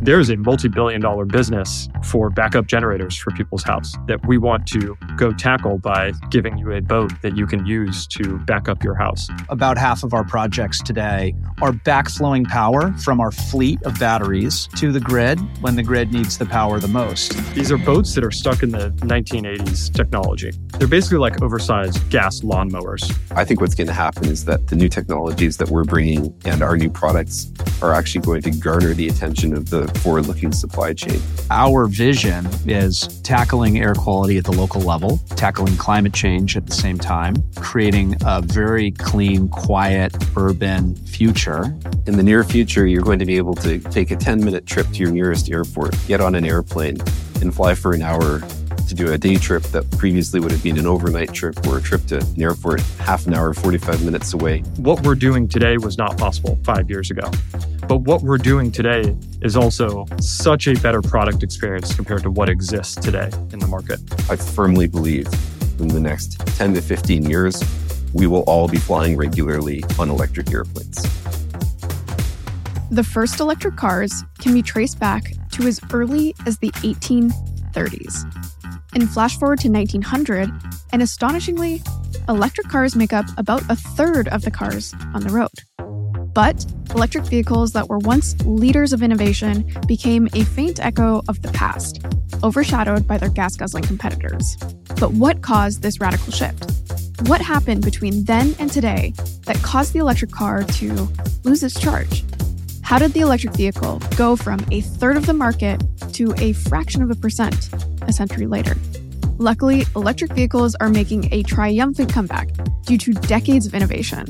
there's a multi billion dollar business for backup generators for people's house that we want to go tackle by giving you a boat that you can use to back up your house. About half of our projects today are backflowing power from our fleet of batteries to the grid when the grid needs the power the most. These are boats that are stuck in the 1980s technology. They're basically like oversized gas lawnmowers. I think what's going to happen is that the new technologies that we're bringing and our new products are actually going to garner the attention of the forward looking supply chain. Our vision is tackling air quality at the local level, tackling climate change at the same time, creating a very clean, quiet, urban future. In the near future, you're going to be able to take a 10 minute trip to your nearest airport, get on an airplane, and fly for an hour to do a day trip that previously would have been an overnight trip or a trip to an airport half an hour, 45 minutes away. What we're doing today was not possible five years ago. But what we're doing today is also such a better product experience compared to what exists today in the market. I firmly believe in the next 10 to 15 years, we will all be flying regularly on electric airplanes. The first electric cars can be traced back to as early as the 1830s. And flash forward to 1900, and astonishingly, electric cars make up about a third of the cars on the road. But electric vehicles that were once leaders of innovation became a faint echo of the past, overshadowed by their gas guzzling competitors. But what caused this radical shift? What happened between then and today that caused the electric car to lose its charge? How did the electric vehicle go from a third of the market to a fraction of a percent a century later? Luckily, electric vehicles are making a triumphant comeback due to decades of innovation.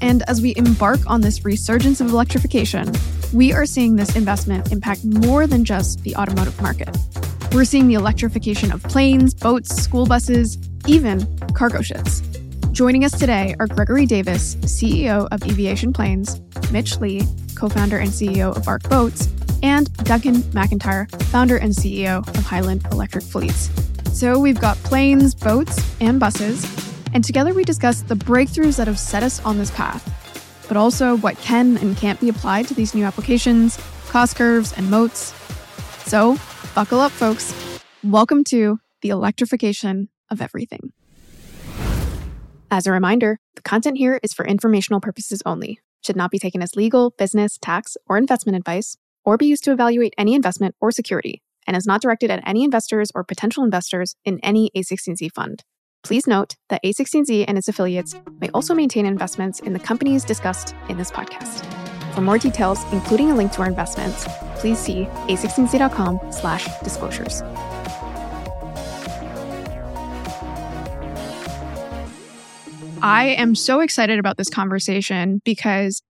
And as we embark on this resurgence of electrification, we are seeing this investment impact more than just the automotive market. We're seeing the electrification of planes, boats, school buses, even cargo ships. Joining us today are Gregory Davis, CEO of Eviation Planes, Mitch Lee, co founder and CEO of Arc Boats, and Duncan McIntyre, founder and CEO of Highland Electric Fleets. So we've got planes, boats, and buses, and together we discuss the breakthroughs that have set us on this path, but also what can and can't be applied to these new applications, cost curves, and moats. So buckle up, folks. Welcome to the electrification of everything. As a reminder, the content here is for informational purposes only, should not be taken as legal, business, tax, or investment advice, or be used to evaluate any investment or security, and is not directed at any investors or potential investors in any A16Z fund. Please note that A16Z and its affiliates may also maintain investments in the companies discussed in this podcast. For more details, including a link to our investments, please see a16z.com/disclosures. I am so excited about this conversation because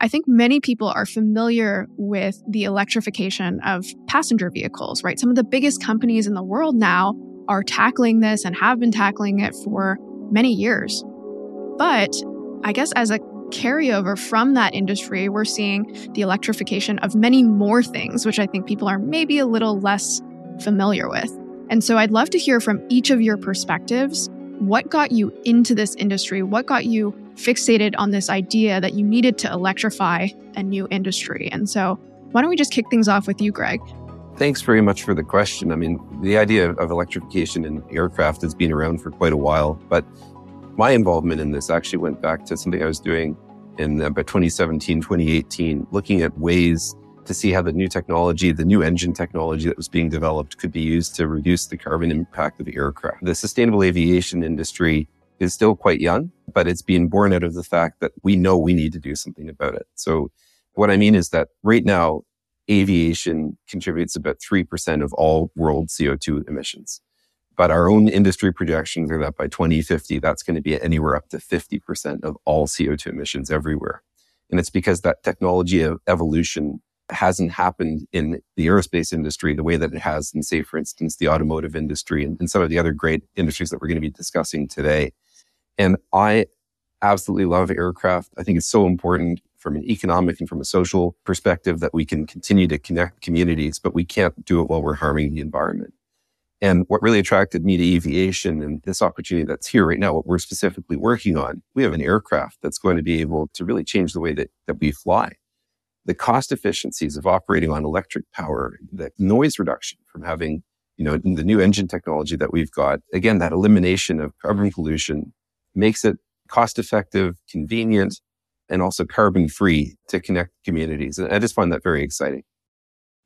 I think many people are familiar with the electrification of passenger vehicles, right? Some of the biggest companies in the world now are tackling this and have been tackling it for many years. But I guess as a carryover from that industry, we're seeing the electrification of many more things, which I think people are maybe a little less familiar with. And so I'd love to hear from each of your perspectives what got you into this industry? What got you fixated on this idea that you needed to electrify a new industry? And so, why don't we just kick things off with you, Greg? Thanks very much for the question. I mean, the idea of electrification in aircraft has been around for quite a while, but my involvement in this actually went back to something I was doing in uh, about 2017, 2018, looking at ways to see how the new technology, the new engine technology that was being developed could be used to reduce the carbon impact of aircraft. The sustainable aviation industry is still quite young, but it's being born out of the fact that we know we need to do something about it. So what I mean is that right now, aviation contributes about 3% of all world CO2 emissions. But our own industry projections are that by 2050, that's going to be anywhere up to 50% of all CO2 emissions everywhere. And it's because that technology evolution hasn't happened in the aerospace industry the way that it has in, say, for instance, the automotive industry and, and some of the other great industries that we're going to be discussing today. And I absolutely love aircraft. I think it's so important from an economic and from a social perspective that we can continue to connect communities, but we can't do it while we're harming the environment. And what really attracted me to aviation and this opportunity that's here right now, what we're specifically working on, we have an aircraft that's going to be able to really change the way that, that we fly. The cost efficiencies of operating on electric power, the noise reduction from having, you know, the new engine technology that we've got, again, that elimination of carbon pollution makes it cost effective, convenient, and also carbon free to connect communities. And I just find that very exciting.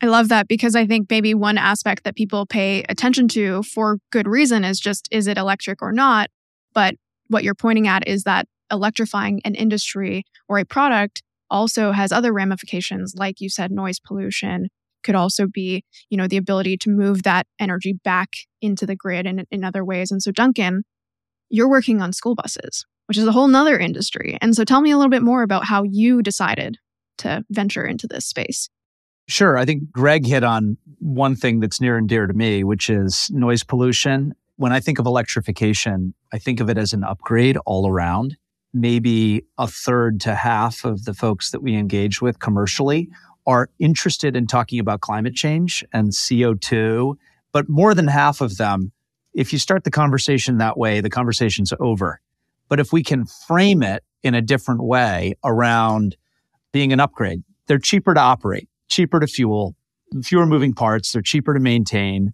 I love that because I think maybe one aspect that people pay attention to for good reason is just is it electric or not? But what you're pointing at is that electrifying an industry or a product also has other ramifications like you said noise pollution could also be you know the ability to move that energy back into the grid in, in other ways and so duncan you're working on school buses which is a whole nother industry and so tell me a little bit more about how you decided to venture into this space Sure. I think Greg hit on one thing that's near and dear to me, which is noise pollution. When I think of electrification, I think of it as an upgrade all around. Maybe a third to half of the folks that we engage with commercially are interested in talking about climate change and CO2, but more than half of them, if you start the conversation that way, the conversation's over. But if we can frame it in a different way around being an upgrade, they're cheaper to operate cheaper to fuel, fewer moving parts. They're cheaper to maintain.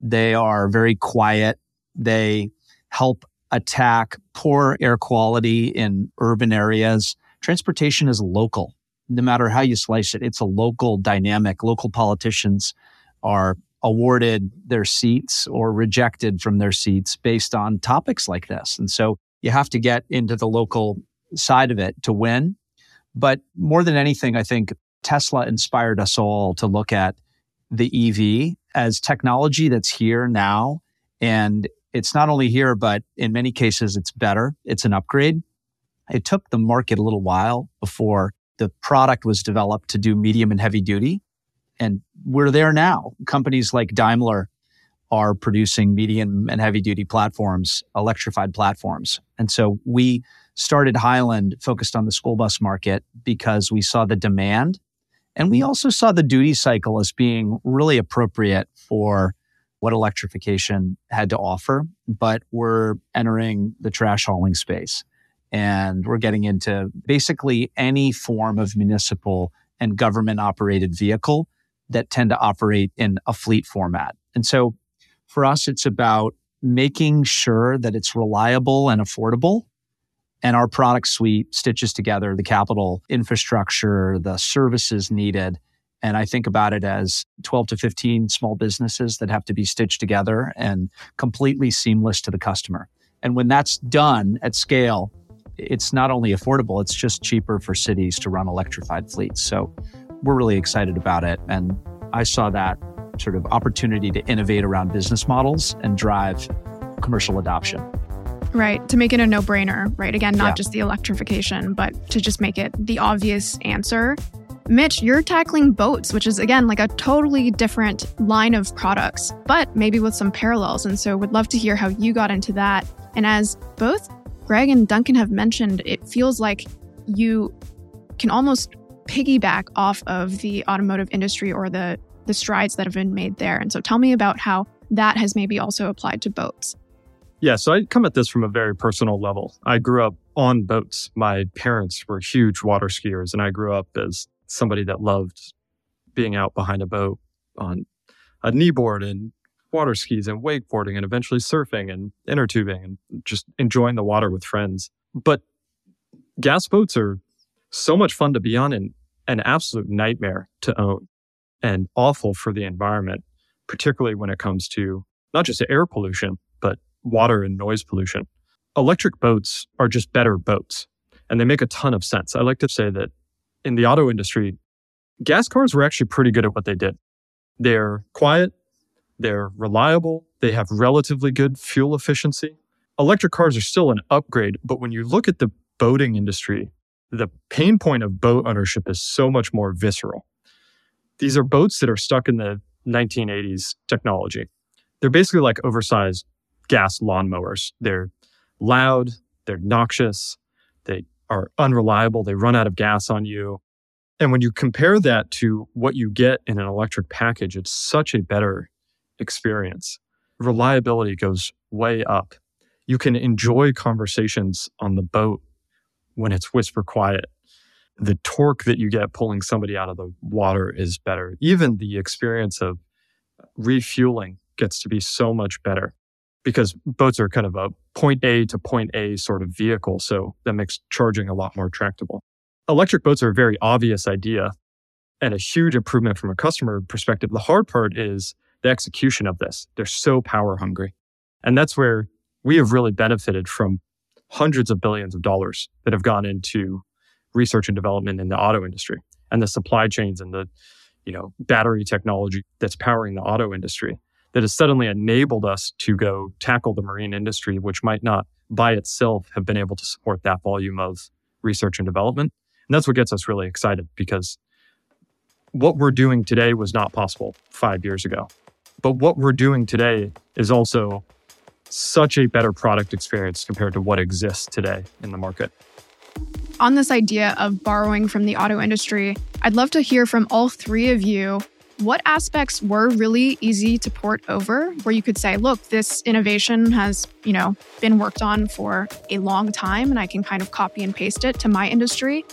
They are very quiet. They help attack poor air quality in urban areas. Transportation is local, no matter how you slice it. It's a local dynamic. Local politicians are awarded their seats or rejected from their seats based on topics like this. And so you have to get into the local side of it to win. But more than anything, I think Tesla inspired us all to look at the EV as technology that's here now. And it's not only here, but in many cases, it's better. It's an upgrade. It took the market a little while before the product was developed to do medium and heavy duty. And we're there now. Companies like Daimler are producing medium and heavy duty platforms, electrified platforms. And so we started Highland focused on the school bus market because we saw the demand and we also saw the duty cycle as being really appropriate for what electrification had to offer. But we're entering the trash hauling space and we're getting into basically any form of municipal and government operated vehicle that tend to operate in a fleet format. And so for us, it's about making sure that it's reliable and affordable and our product suite stitches together the capital infrastructure, the services needed. And I think about it as 12 to 15 small businesses that have to be stitched together and completely seamless to the customer. And when that's done at scale, it's not only affordable, it's just cheaper for cities to run electrified fleets. So we're really excited about it. And I saw that sort of opportunity to innovate around business models and drive commercial adoption. Right. To make it a no brainer, right? Again, not yeah. just the electrification, but to just make it the obvious answer. Mitch, you're tackling boats, which is again like a totally different line of products, but maybe with some parallels. And so would love to hear how you got into that. And as both Greg and Duncan have mentioned, it feels like you can almost piggyback off of the automotive industry or the the strides that have been made there. And so tell me about how that has maybe also applied to boats. Yeah, so I come at this from a very personal level. I grew up on boats. My parents were huge water skiers, and I grew up as somebody that loved being out behind a boat on a kneeboard and water skis and wakeboarding and eventually surfing and inner tubing and just enjoying the water with friends. But gas boats are so much fun to be on and an absolute nightmare to own and awful for the environment, particularly when it comes to not just air pollution, but water and noise pollution. Electric boats are just better boats and they make a ton of sense. I like to say that in the auto industry, gas cars were actually pretty good at what they did. They're quiet, they're reliable, they have relatively good fuel efficiency. Electric cars are still an upgrade, but when you look at the boating industry, the pain point of boat ownership is so much more visceral. These are boats that are stuck in the 1980s technology. They're basically like oversized gas lawnmowers. They're loud, they're noxious, they are unreliable, they run out of gas on you. And when you compare that to what you get in an electric package, it's such a better experience. Reliability goes way up. You can enjoy conversations on the boat when it's whisper quiet. The torque that you get pulling somebody out of the water is better. Even the experience of refueling gets to be so much better because boats are kind of a point A to point A sort of vehicle. So that makes charging a lot more tractable. Electric boats are a very obvious idea and a huge improvement from a customer perspective. The hard part is the execution of this. They're so power hungry. And that's where we have really benefited from hundreds of billions of dollars that have gone into research and development in the auto industry and the supply chains and the you know battery technology that's powering the auto industry that has suddenly enabled us to go tackle the marine industry which might not by itself have been able to support that volume of research and development and that's what gets us really excited because what we're doing today was not possible 5 years ago but what we're doing today is also such a better product experience compared to what exists today in the market. On this idea of borrowing from the auto industry, I'd love to hear from all three of you what aspects were really easy to port over where you could say look this innovation has you know been worked on for a long time and i can kind of copy and paste it to my industry?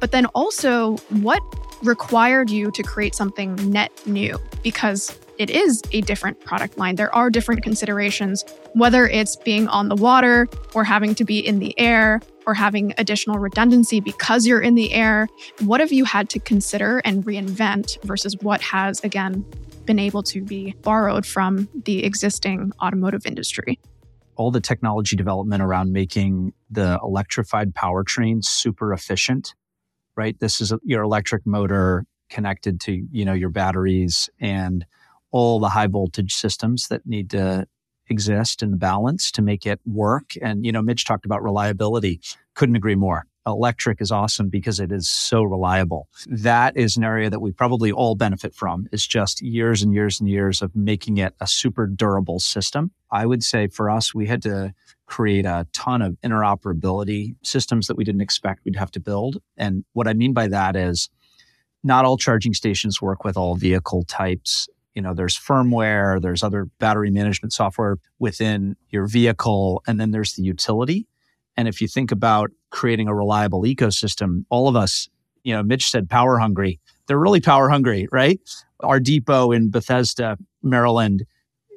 But then also what required you to create something net new? Because it is a different product line. There are different considerations, whether it's being on the water or having to be in the air or having additional redundancy because you're in the air. What have you had to consider and reinvent versus what has, again, been able to be borrowed from the existing automotive industry? All the technology development around making the electrified powertrain super efficient, right? This is your electric motor connected to, you know, your batteries and all the high voltage systems that need to exist and balance to make it work. And, you know, Mitch talked about reliability. Couldn't agree more. Electric is awesome because it is so reliable. That is an area that we probably all benefit from is just years and years and years of making it a super durable system. I would say for us, we had to create a ton of interoperability systems that we didn't expect we'd have to build. And what I mean by that is not all charging stations work with all vehicle types you know there's firmware there's other battery management software within your vehicle and then there's the utility. And if you think about creating a reliable ecosystem all of us you know mitch said power hungry. They're really power hungry right? Our depot in bethesda maryland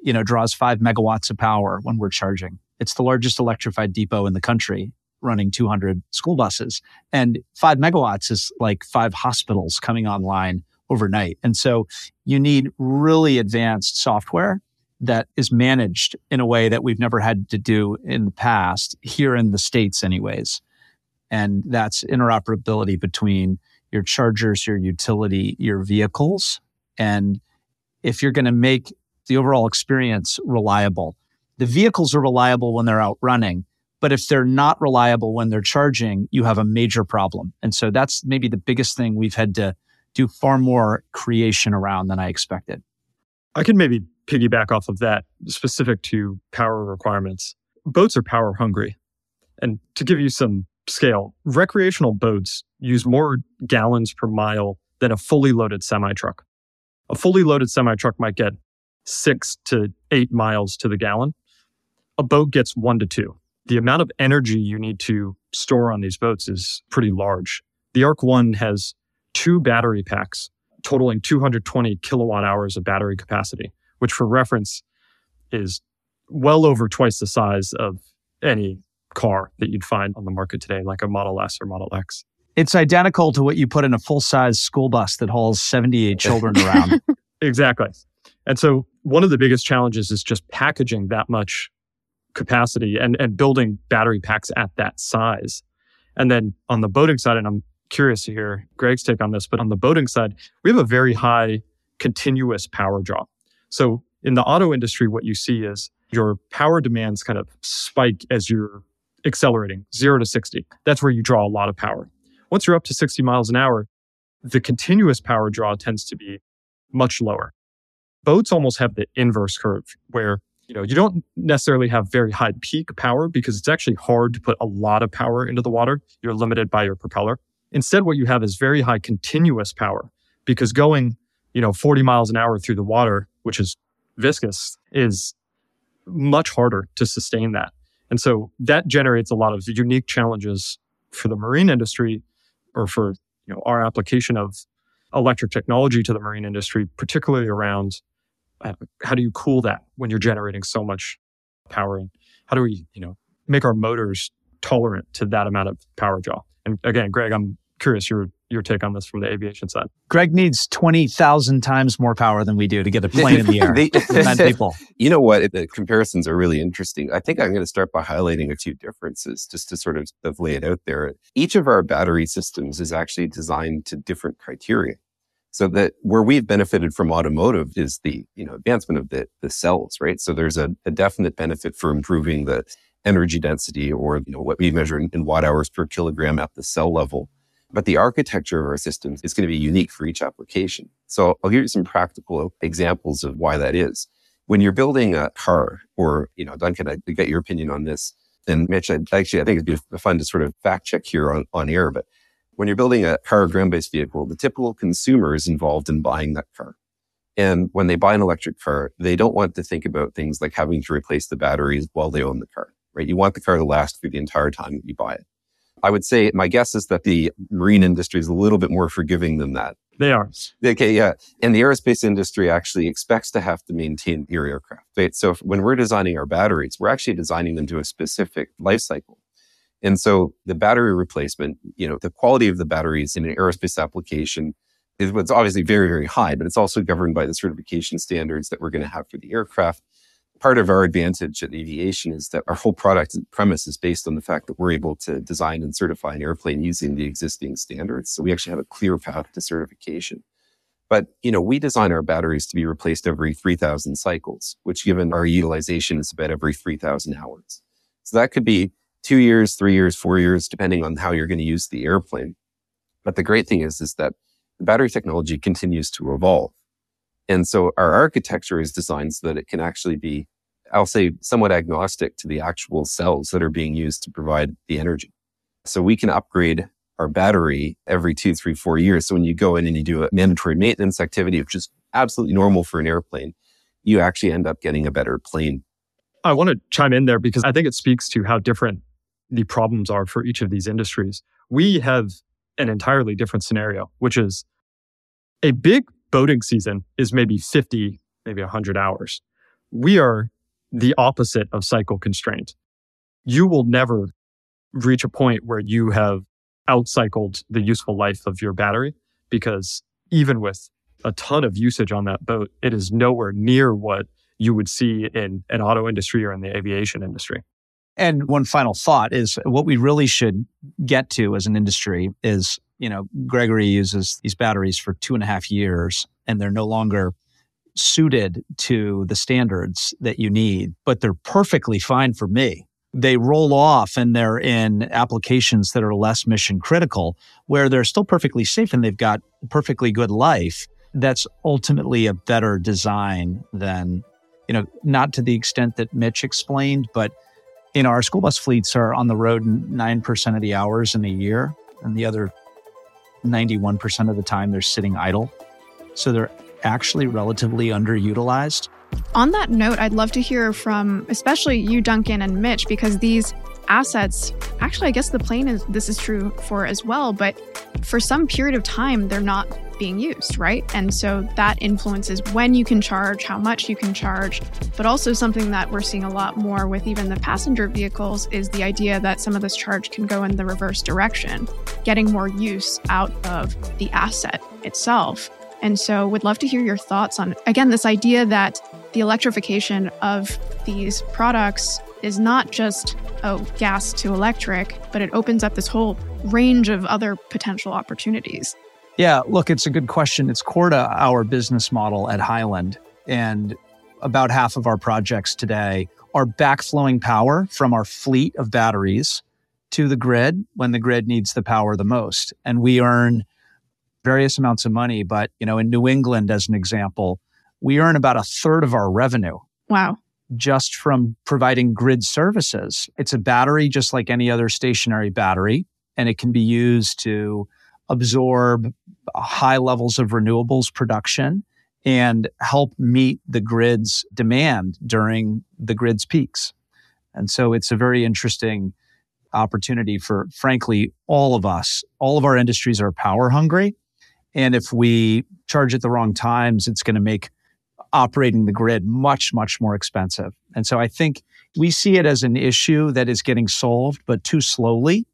you know draws five megawatts of power when we're charging. It's the largest electrified depot in the country running 200 school buses. And five megawatts is like five hospitals coming online overnight. And so you need really advanced software that is managed in a way that we've never had to do in the past here in the States, anyways. And that's interoperability between your chargers, your utility, your vehicles. And if you're going to make the overall experience reliable, the vehicles are reliable when they're out running. But if they're not reliable when they're charging, you have a major problem. And so that's maybe the biggest thing we've had to do far more creation around than I expected. I can maybe piggyback off of that specific to power requirements. Boats are power hungry. And to give you some scale, recreational boats use more gallons per mile than a fully loaded semi truck. A fully loaded semi truck might get six to eight miles to the gallon. A boat gets one to two. The amount of energy you need to store on these boats is pretty large. The ARC One has two battery packs totaling 220 kilowatt hours of battery capacity, which for reference is well over twice the size of any car that you'd find on the market today, like a Model S or Model X. It's identical to what you put in a full size school bus that hauls 78 children around. exactly. And so one of the biggest challenges is just packaging that much capacity and, and building battery packs at that size. And then on the boating side, and I'm curious to hear Greg's take on this, but on the boating side, we have a very high continuous power draw. So in the auto industry, what you see is your power demands kind of spike as you're accelerating zero to 60. That's where you draw a lot of power. Once you're up to 60 miles an hour, the continuous power draw tends to be much lower. Boats almost have the inverse curve where you know you don't necessarily have very high peak power because it's actually hard to put a lot of power into the water. You're limited by your propeller. Instead, what you have is very high continuous power because going, you know, 40 miles an hour through the water, which is viscous, is much harder to sustain that. And so that generates a lot of unique challenges for the marine industry or for you know, our application of electric technology to the marine industry, particularly around uh, how do you cool that when you're generating so much power and how do we, you know, make our motors tolerant to that amount of power draw? And again, Greg, I'm curious your your take on this from the aviation side. Greg needs 20,000 times more power than we do to get a plane in the air. they, people. You know what? The comparisons are really interesting. I think I'm going to start by highlighting a few differences just to sort of, of lay it out there. Each of our battery systems is actually designed to different criteria. So that where we've benefited from automotive is the, you know, advancement of the, the cells, right? So there's a, a definite benefit for improving the energy density or, you know, what we measure in, in watt hours per kilogram at the cell level but the architecture of our systems is going to be unique for each application. So I'll give you some practical examples of why that is. When you're building a car, or, you know, Duncan, I get your opinion on this. And Mitch, I'd, actually, I think it'd be fun to sort of fact check here on, on air. But when you're building a car or ground based vehicle, the typical consumer is involved in buying that car. And when they buy an electric car, they don't want to think about things like having to replace the batteries while they own the car, right? You want the car to last for the entire time that you buy it. I would say my guess is that the marine industry is a little bit more forgiving than that. They are. Okay, yeah. And the aerospace industry actually expects to have to maintain your aircraft. Right? So if, when we're designing our batteries, we're actually designing them to a specific life cycle. And so the battery replacement, you know, the quality of the batteries in an aerospace application is what's obviously very, very high, but it's also governed by the certification standards that we're going to have for the aircraft part of our advantage at Eviation is that our whole product premise is based on the fact that we're able to design and certify an airplane using the existing standards. So we actually have a clear path to certification. But, you know, we design our batteries to be replaced every 3000 cycles, which given our utilization is about every 3000 hours. So that could be two years, three years, four years, depending on how you're going to use the airplane. But the great thing is, is that the battery technology continues to evolve. And so our architecture is designed so that it can actually be, I'll say, somewhat agnostic to the actual cells that are being used to provide the energy. So we can upgrade our battery every two, three, four years. So when you go in and you do a mandatory maintenance activity, which is absolutely normal for an airplane, you actually end up getting a better plane. I want to chime in there because I think it speaks to how different the problems are for each of these industries. We have an entirely different scenario, which is a big boating season is maybe 50, maybe 100 hours. We are the opposite of cycle constraint. You will never reach a point where you have outcycled the useful life of your battery because even with a ton of usage on that boat, it is nowhere near what you would see in an auto industry or in the aviation industry. And one final thought is what we really should get to as an industry is you know, Gregory uses these batteries for two and a half years and they're no longer suited to the standards that you need, but they're perfectly fine for me. They roll off and they're in applications that are less mission critical where they're still perfectly safe and they've got perfectly good life. That's ultimately a better design than, you know, not to the extent that Mitch explained, but you know, our school bus fleets are on the road 9% of the hours in a year and the other 91% of the time they're sitting idle. So they're actually relatively underutilized. On that note, I'd love to hear from especially you, Duncan, and Mitch, because these assets, actually, I guess the plane is this is true for as well, but for some period of time, they're not being used, right? And so that influences when you can charge, how much you can charge, but also something that we're seeing a lot more with even the passenger vehicles is the idea that some of this charge can go in the reverse direction, getting more use out of the asset itself. And so would love to hear your thoughts on again this idea that the electrification of these products is not just oh gas to electric, but it opens up this whole range of other potential opportunities. Yeah, look, it's a good question. It's core to our business model at Highland. And about half of our projects today are backflowing power from our fleet of batteries to the grid when the grid needs the power the most. And we earn various amounts of money. But, you know, in New England, as an example, we earn about a third of our revenue. Wow. Just from providing grid services. It's a battery just like any other stationary battery, and it can be used to absorb high levels of renewables production and help meet the grid's demand during the grid's peaks. And so it's a very interesting opportunity for, frankly, all of us. All of our industries are power hungry. And if we charge at the wrong times, it's going to make operating the grid much, much more expensive. And so I think we see it as an issue that is getting solved, but too slowly.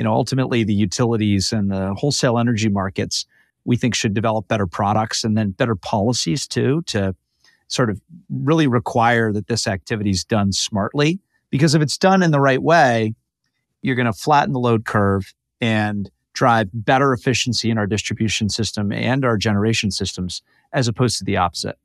You know, ultimately, the utilities and the wholesale energy markets, we think, should develop better products and then better policies too to sort of really require that this activity is done smartly. Because if it's done in the right way, you're going to flatten the load curve and drive better efficiency in our distribution system and our generation systems as opposed to the opposite.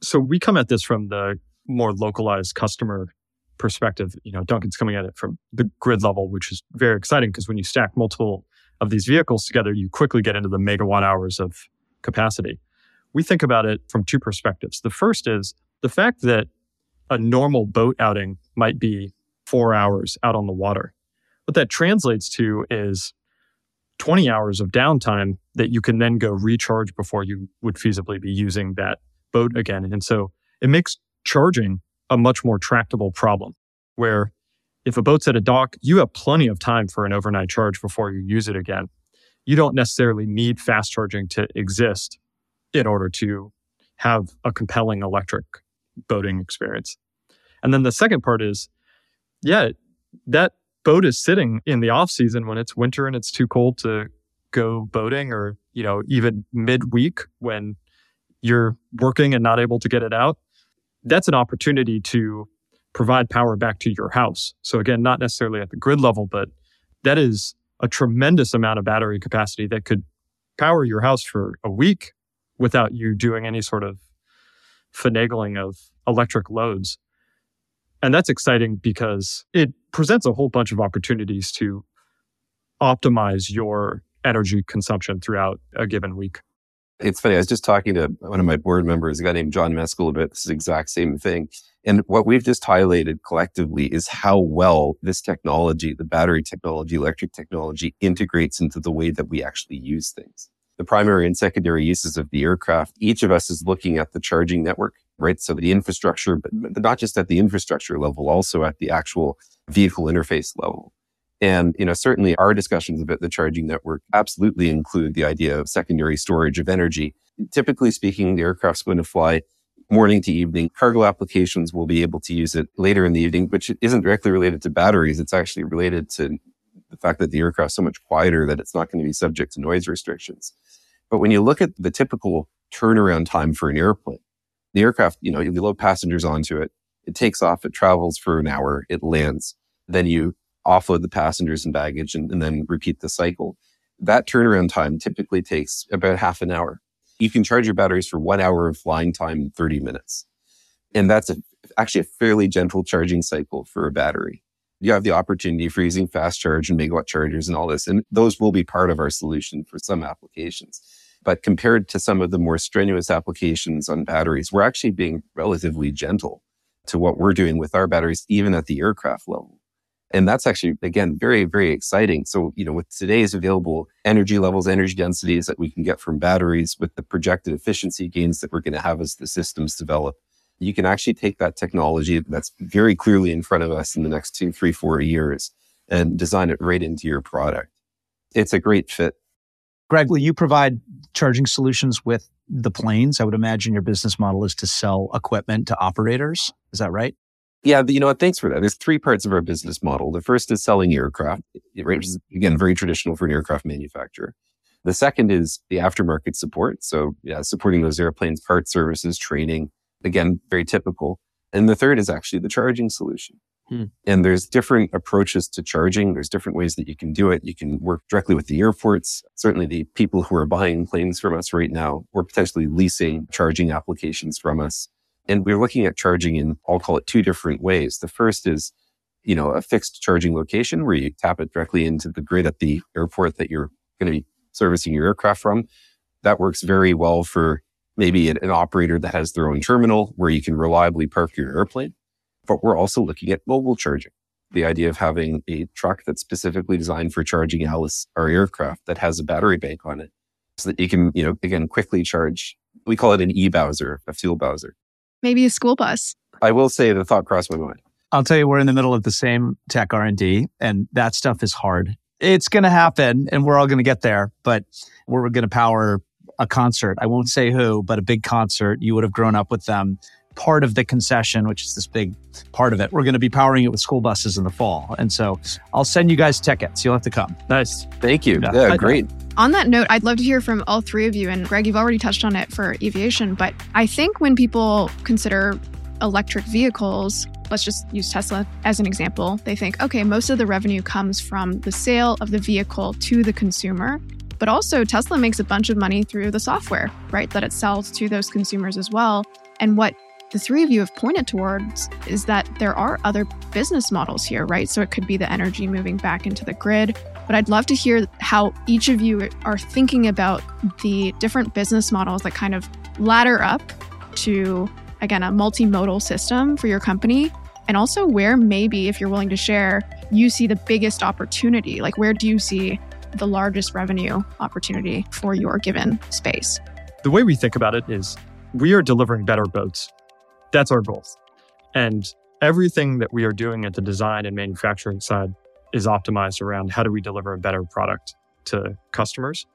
So we come at this from the more localized customer perspective. You know, Duncan's coming at it from the grid level, which is very exciting because when you stack multiple of these vehicles together, you quickly get into the megawatt hours of capacity we think about it from two perspectives. The first is the fact that a normal boat outing might be four hours out on the water. What that translates to is 20 hours of downtime that you can then go recharge before you would feasibly be using that boat again. And so it makes charging a much more tractable problem where if a boat's at a dock, you have plenty of time for an overnight charge before you use it again. You don't necessarily need fast charging to exist in order to have a compelling electric boating experience. And then the second part is, yeah, that boat is sitting in the off season when it's winter and it's too cold to go boating or, you know, even midweek when you're working and not able to get it out. That's an opportunity to provide power back to your house. So again, not necessarily at the grid level, but that is a tremendous amount of battery capacity that could power your house for a week without you doing any sort of finagling of electric loads. And that's exciting because it presents a whole bunch of opportunities to optimize your energy consumption throughout a given week. It's funny. I was just talking to one of my board members, a guy named John Meskel, about this exact same thing. And what we've just highlighted collectively is how well this technology, the battery technology, electric technology, integrates into the way that we actually use things the primary and secondary uses of the aircraft, each of us is looking at the charging network, right? So the infrastructure, but not just at the infrastructure level, also at the actual vehicle interface level. And, you know, certainly our discussions about the charging network absolutely include the idea of secondary storage of energy. Typically speaking, the aircraft's going to fly morning to evening. Cargo applications will be able to use it later in the evening, which isn't directly related to batteries. It's actually related to the fact that the aircraft's so much quieter that it's not going to be subject to noise restrictions. But when you look at the typical turnaround time for an airplane, the aircraft, you know, you load passengers onto it, it takes off, it travels for an hour, it lands, then you offload the passengers and baggage and, and then repeat the cycle. That turnaround time typically takes about half an hour. You can charge your batteries for one hour of flying time in 30 minutes. And that's a, actually a fairly gentle charging cycle for a battery. You have the opportunity for using fast charge and megawatt chargers and all this. And those will be part of our solution for some applications. But compared to some of the more strenuous applications on batteries, we're actually being relatively gentle to what we're doing with our batteries, even at the aircraft level. And that's actually, again, very, very exciting. So, you know, with today's available energy levels, energy densities that we can get from batteries, with the projected efficiency gains that we're going to have as the systems develop, you can actually take that technology that's very clearly in front of us in the next two, three, four years and design it right into your product. It's a great fit Greg, will you provide charging solutions with the planes? I would imagine your business model is to sell equipment to operators. Is that right? Yeah, you know what? Thanks for that. There's three parts of our business model. The first is selling aircraft, which is again very traditional for an aircraft manufacturer. The second is the aftermarket support. So, yeah, supporting those airplanes, parts services, training. Again, very typical. And the third is actually the charging solution. Hmm. And there's different approaches to charging. There's different ways that you can do it. You can work directly with the airports. Certainly the people who are buying planes from us right now or potentially leasing charging applications from us. And we're looking at charging in, I'll call it two different ways. The first is, you know, a fixed charging location where you tap it directly into the grid at the airport that you're going to be servicing your aircraft from. That works very well for maybe an, an operator that has their own terminal where you can reliably park your airplane but we're also looking at mobile charging. The idea of having a truck that's specifically designed for charging Alice or aircraft that has a battery bank on it so that you can, you know, again, quickly charge. We call it an e-Bowser, a fuel Bowser. Maybe a school bus. I will say the thought crossed my mind. I'll tell you, we're in the middle of the same tech R&D and that stuff is hard. It's going to happen and we're all going to get there, but we're going to power a concert. I won't say who, but a big concert. You would have grown up with them. Part of the concession, which is this big part of it, we're going to be powering it with school buses in the fall. And so I'll send you guys tickets. You'll have to come. Nice. Thank you. Yeah. Yeah, I- great. On that note, I'd love to hear from all three of you. And Greg, you've already touched on it for aviation, but I think when people consider electric vehicles, let's just use Tesla as an example, they think, okay, most of the revenue comes from the sale of the vehicle to the consumer. But also, Tesla makes a bunch of money through the software, right, that it sells to those consumers as well. And what the three of you have pointed towards is that there are other business models here, right? So it could be the energy moving back into the grid. But I'd love to hear how each of you are thinking about the different business models that kind of ladder up to, again, a multimodal system for your company. And also where maybe, if you're willing to share, you see the biggest opportunity. Like, where do you see the largest revenue opportunity for your given space? The way we think about it is we are delivering better boats. That's our goal. And everything that we are doing at the design and manufacturing side is optimized around how do we deliver a better product to customers.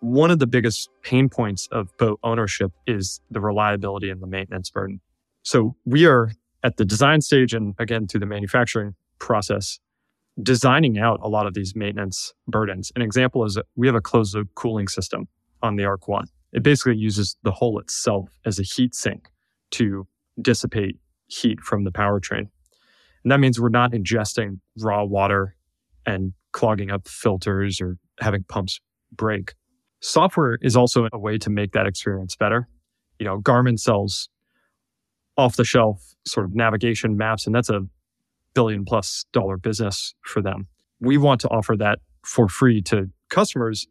One of the biggest pain points of boat ownership is the reliability and the maintenance burden. So we are at the design stage and again through the manufacturing process designing out a lot of these maintenance burdens. An example is we have a closed loop cooling system on the Arc One. It basically uses the hull itself as a heat sink to dissipate heat from the powertrain. And that means we're not ingesting raw water and clogging up filters or having pumps break. Software is also a way to make that experience better. You know, Garmin sells off the shelf sort of navigation maps, and that's a billion plus dollar business for them. We want to offer that for free to customers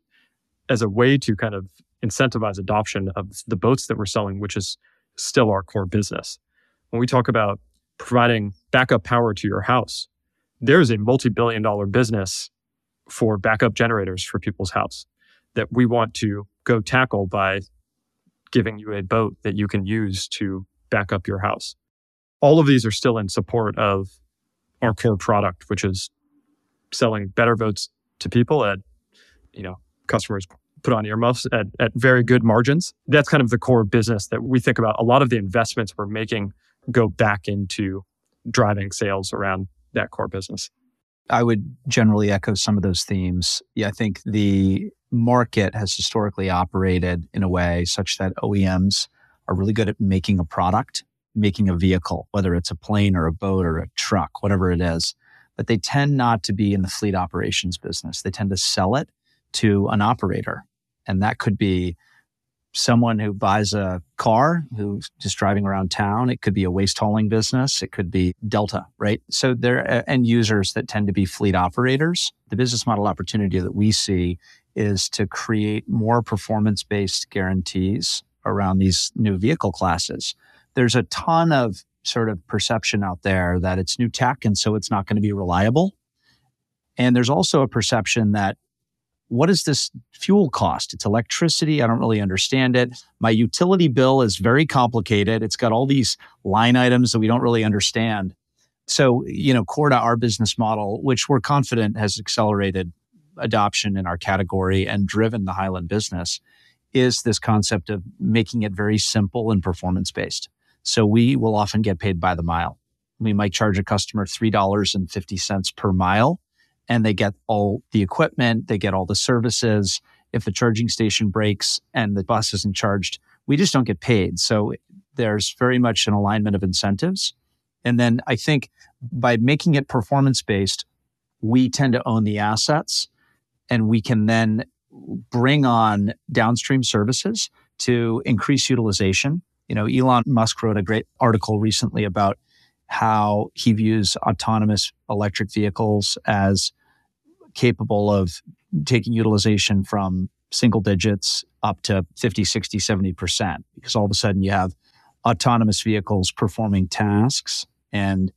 as a way to kind of incentivize adoption of the boats that we're selling, which is still our core business. When we talk about providing backup power to your house, there's a multi billion dollar business for backup generators for people's house that we want to go tackle by giving you a boat that you can use to back up your house. All of these are still in support of our core product, which is selling better boats to people at, you know, customers put on earmuffs at, at very good margins. That's kind of the core business that we think about. A lot of the investments we're making go back into driving sales around that core business. I would generally echo some of those themes. Yeah, I think the market has historically operated in a way such that OEMs are really good at making a product, making a vehicle, whether it's a plane or a boat or a truck, whatever it is. But they tend not to be in the fleet operations business. They tend to sell it to an operator. And that could be someone who buys a car who's just driving around town. It could be a waste hauling business. It could be Delta, right? So there are end users that tend to be fleet operators. The business model opportunity that we see is to create more performance based guarantees around these new vehicle classes. There's a ton of sort of perception out there that it's new tech and so it's not going to be reliable. And there's also a perception that what is this fuel cost? It's electricity. I don't really understand it. My utility bill is very complicated. It's got all these line items that we don't really understand. So, you know, core to our business model, which we're confident has accelerated adoption in our category and driven the Highland business, is this concept of making it very simple and performance based. So we will often get paid by the mile. We might charge a customer $3.50 per mile and they get all the equipment, they get all the services. If the charging station breaks and the bus isn't charged, we just don't get paid. So there's very much an alignment of incentives. And then I think by making it performance based, we tend to own the assets and we can then bring on downstream services to increase utilization. You know, Elon Musk wrote a great article recently about how he views autonomous electric vehicles as capable of taking utilization from single digits up to 50, 60, 70%, because all of a sudden you have autonomous vehicles performing tasks and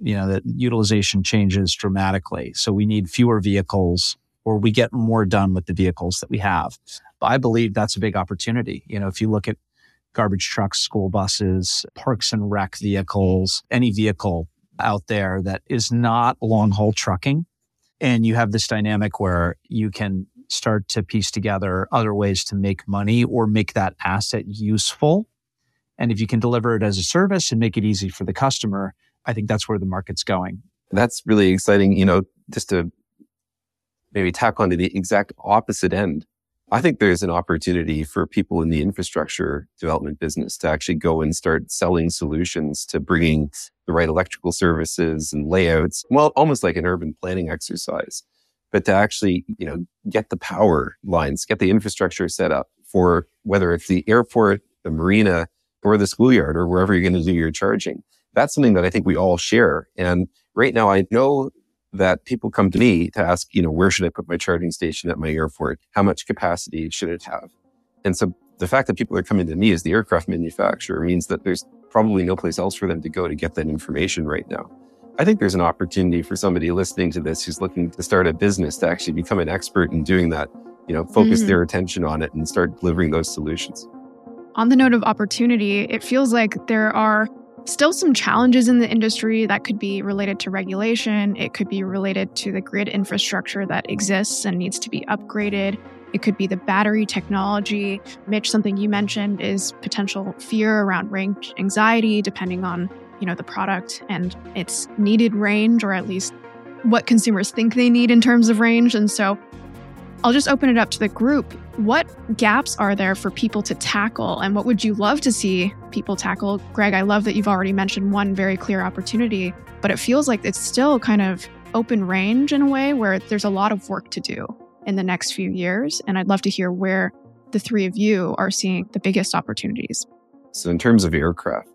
you know that utilization changes dramatically. So we need fewer vehicles or we get more done with the vehicles that we have. But I believe that's a big opportunity. You know, if you look at garbage trucks, school buses, parks and rec vehicles, any vehicle, out there that is not long haul trucking. And you have this dynamic where you can start to piece together other ways to make money or make that asset useful. And if you can deliver it as a service and make it easy for the customer, I think that's where the market's going. That's really exciting. You know, just to maybe tack onto the exact opposite end. I think there's an opportunity for people in the infrastructure development business to actually go and start selling solutions to bringing the right electrical services and layouts. Well, almost like an urban planning exercise, but to actually, you know, get the power lines, get the infrastructure set up for whether it's the airport, the marina, or the schoolyard, or wherever you're going to do your charging. That's something that I think we all share. And right now, I know that people come to me to ask, you know, where should I put my charging station at my airport? How much capacity should it have? And so the fact that people are coming to me as the aircraft manufacturer means that there's probably no place else for them to go to get that information right now. I think there's an opportunity for somebody listening to this who's looking to start a business to actually become an expert in doing that, you know, focus mm-hmm. their attention on it and start delivering those solutions. On the note of opportunity, it feels like there are Still, some challenges in the industry that could be related to regulation. It could be related to the grid infrastructure that exists and needs to be upgraded. It could be the battery technology. Mitch, something you mentioned is potential fear around range anxiety, depending on you know the product and its needed range, or at least what consumers think they need in terms of range. And so, I'll just open it up to the group. What gaps are there for people to tackle, and what would you love to see people tackle? Greg, I love that you've already mentioned one very clear opportunity, but it feels like it's still kind of open range in a way where there's a lot of work to do in the next few years. And I'd love to hear where the three of you are seeing the biggest opportunities. So, in terms of aircraft,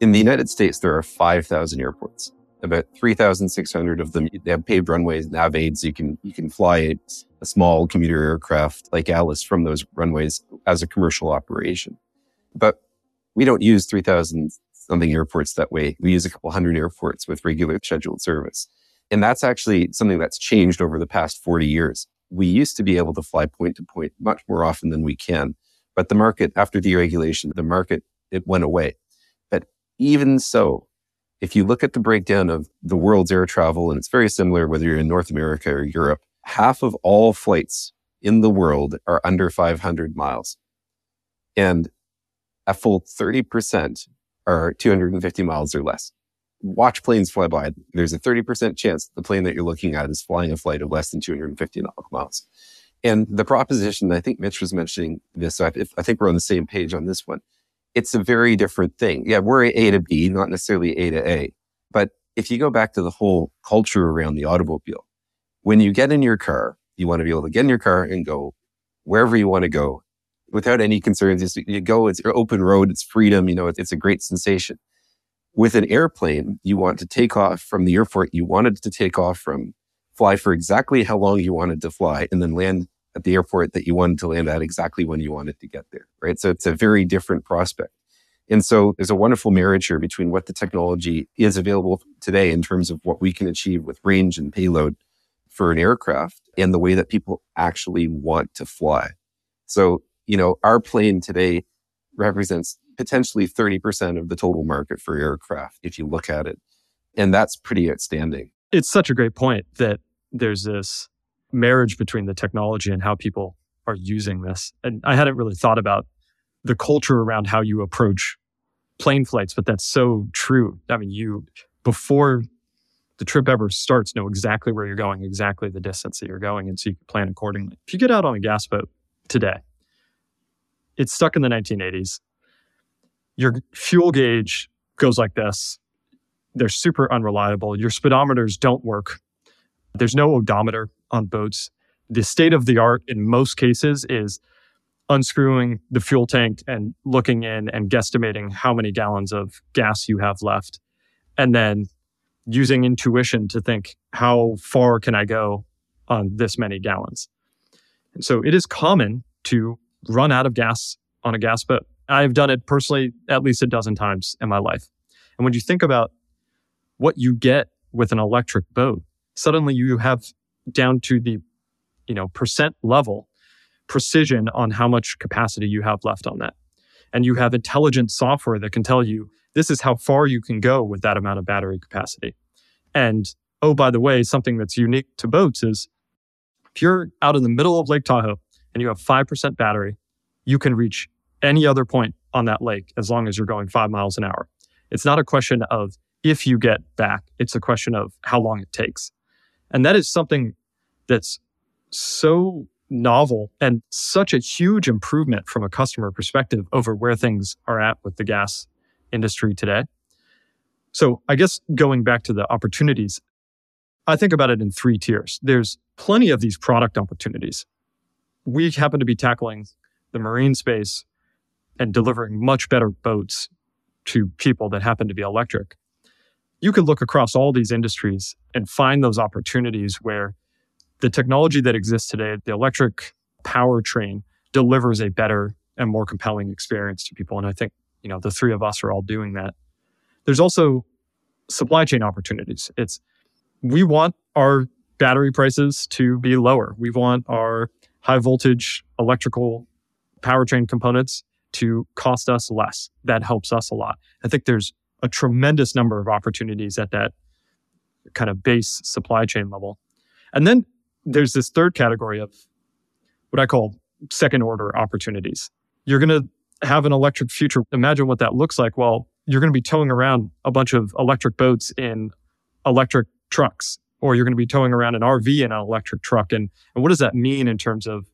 in the United States, there are 5,000 airports. About 3,600 of them they have paved runways, nav aids. You can you can fly a small commuter aircraft like Alice from those runways as a commercial operation. But we don't use 3,000 something airports that way. We use a couple hundred airports with regular scheduled service. And that's actually something that's changed over the past 40 years. We used to be able to fly point to point much more often than we can. But the market, after deregulation, the market, it went away. But even so, if you look at the breakdown of the world's air travel, and it's very similar whether you're in North America or Europe, half of all flights in the world are under 500 miles. And a full 30% are 250 miles or less. Watch planes fly by. There's a 30% chance the plane that you're looking at is flying a flight of less than 250 miles. And the proposition, I think Mitch was mentioning this, so I, I think we're on the same page on this one. It's a very different thing. Yeah, we're A to B, not necessarily A to A. But if you go back to the whole culture around the automobile, when you get in your car, you want to be able to get in your car and go wherever you want to go without any concerns. You go, it's open road, it's freedom, you know, it's a great sensation. With an airplane, you want to take off from the airport you wanted to take off from, fly for exactly how long you wanted to fly, and then land at the airport that you wanted to land at exactly when you wanted to get there, right? So it's a very different prospect. And so there's a wonderful marriage here between what the technology is available today in terms of what we can achieve with range and payload for an aircraft and the way that people actually want to fly. So, you know, our plane today represents potentially 30% of the total market for aircraft if you look at it. And that's pretty outstanding. It's such a great point that there's this marriage between the technology and how people are using this. And I hadn't really thought about the culture around how you approach plane flights, but that's so true. I mean, you, before the trip ever starts, know exactly where you're going, exactly the distance that you're going, and so you can plan accordingly. If you get out on a gas boat today, it's stuck in the 1980s. Your fuel gauge goes like this. They're super unreliable. Your speedometers don't work. There's no odometer on boats. The state of the art in most cases is unscrewing the fuel tank and looking in and guesstimating how many gallons of gas you have left. And then using intuition to think, how far can I go on this many gallons? And so it is common to run out of gas on a gas boat. I've done it personally at least a dozen times in my life. And when you think about what you get with an electric boat, suddenly you have down to the you know percent level precision on how much capacity you have left on that. And you have intelligent software that can tell you this is how far you can go with that amount of battery capacity. And oh, by the way, something that's unique to boats is if you're out in the middle of Lake Tahoe and you have 5% battery, you can reach any other point on that lake as long as you're going five miles an hour. It's not a question of if you get back, it's a question of how long it takes. And that is something that's so novel and such a huge improvement from a customer perspective over where things are at with the gas industry today. So, I guess going back to the opportunities, I think about it in three tiers. There's plenty of these product opportunities. We happen to be tackling the marine space and delivering much better boats to people that happen to be electric. You could look across all these industries and find those opportunities where the technology that exists today, the electric powertrain, delivers a better and more compelling experience to people. And I think, you know, the three of us are all doing that. There's also supply chain opportunities. It's we want our battery prices to be lower. We want our high voltage electrical powertrain components to cost us less. That helps us a lot. I think there's a tremendous number of opportunities at that kind of base supply chain level. And then there's this third category of what I call second order opportunities. You're going to have an electric future. Imagine what that looks like. Well, you're going to be towing around a bunch of electric boats in electric trucks, or you're going to be towing around an RV in an electric truck. And, and what does that mean in terms of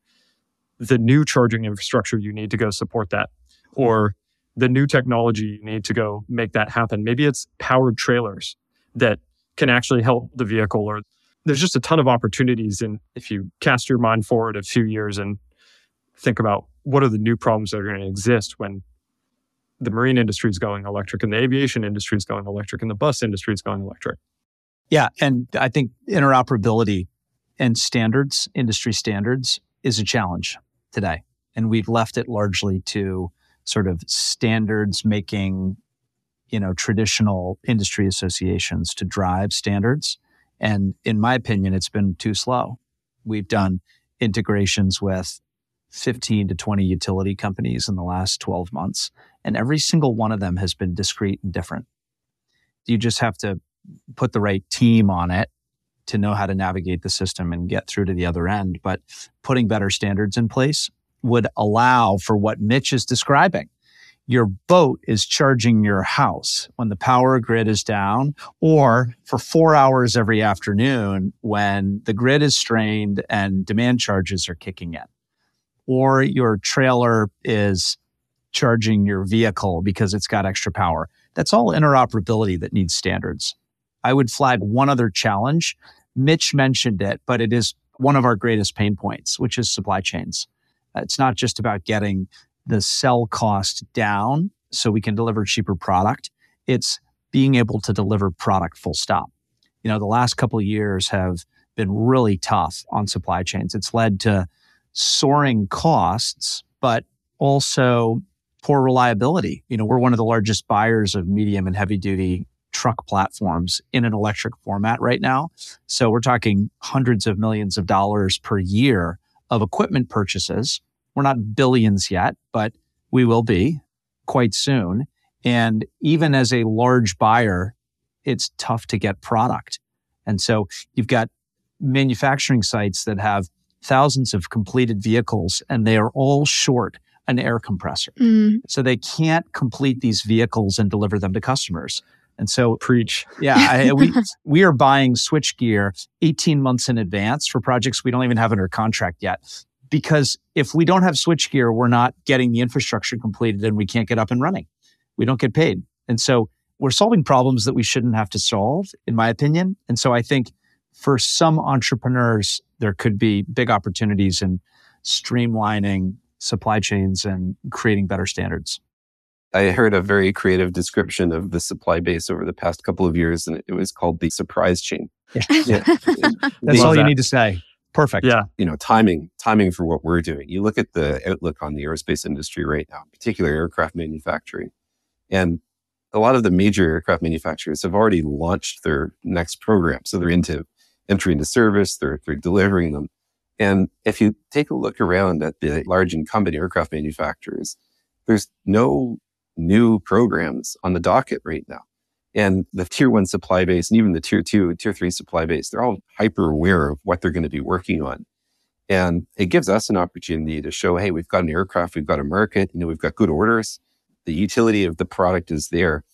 the new charging infrastructure you need to go support that, or the new technology you need to go make that happen? Maybe it's powered trailers that can actually help the vehicle or there's just a ton of opportunities. And if you cast your mind forward a few years and think about what are the new problems that are going to exist when the marine industry is going electric and the aviation industry is going electric and the bus industry is going electric. Yeah. And I think interoperability and standards, industry standards, is a challenge today. And we've left it largely to sort of standards making, you know, traditional industry associations to drive standards. And in my opinion, it's been too slow. We've done integrations with 15 to 20 utility companies in the last 12 months, and every single one of them has been discrete and different. You just have to put the right team on it to know how to navigate the system and get through to the other end. But putting better standards in place would allow for what Mitch is describing your boat is charging your house when the power grid is down or for four hours every afternoon when the grid is strained and demand charges are kicking in. Or your trailer is charging your vehicle because it's got extra power. That's all interoperability that needs standards. I would flag one other challenge. Mitch mentioned it, but it is one of our greatest pain points, which is supply chains. It's not just about getting the cell cost down so we can deliver cheaper product. It's being able to deliver product full stop. You know, the last couple of years have been really tough on supply chains. It's led to soaring costs, but also poor reliability. You know, we're one of the largest buyers of medium and heavy duty truck platforms in an electric format right now. So we're talking hundreds of millions of dollars per year of equipment purchases we're not billions yet, but we will be quite soon. And even as a large buyer, it's tough to get product. And so you've got manufacturing sites that have thousands of completed vehicles and they are all short an air compressor. Mm. So they can't complete these vehicles and deliver them to customers. And so preach. Yeah, I, we we are buying switchgear 18 months in advance for projects we don't even have under contract yet because if we don't have switchgear, we're not getting the infrastructure completed and we can't get up and running. We don't get paid. And so we're solving problems that we shouldn't have to solve, in my opinion. And so I think for some entrepreneurs, there could be big opportunities in streamlining supply chains and creating better standards. I heard a very creative description of the supply base over the past couple of years, and it was called the surprise chain. Yeah. yeah. That's all you need to say. Perfect. Yeah. You know, timing, timing for what we're doing. You look at the outlook on the aerospace industry right now, particularly aircraft manufacturing. And a lot of the major aircraft manufacturers have already launched their next program. So they're into entry into service, they're, they're delivering them. And if you take a look around at the large incumbent aircraft manufacturers, there's no new programs on the docket right now. And the tier one supply base and even the tier two, tier three supply base, they're all hyper aware of what they're going to be working on. And it gives us an opportunity to show, hey, we've got an aircraft, we've got a market, you know, we've got good orders. The utility of the product is there.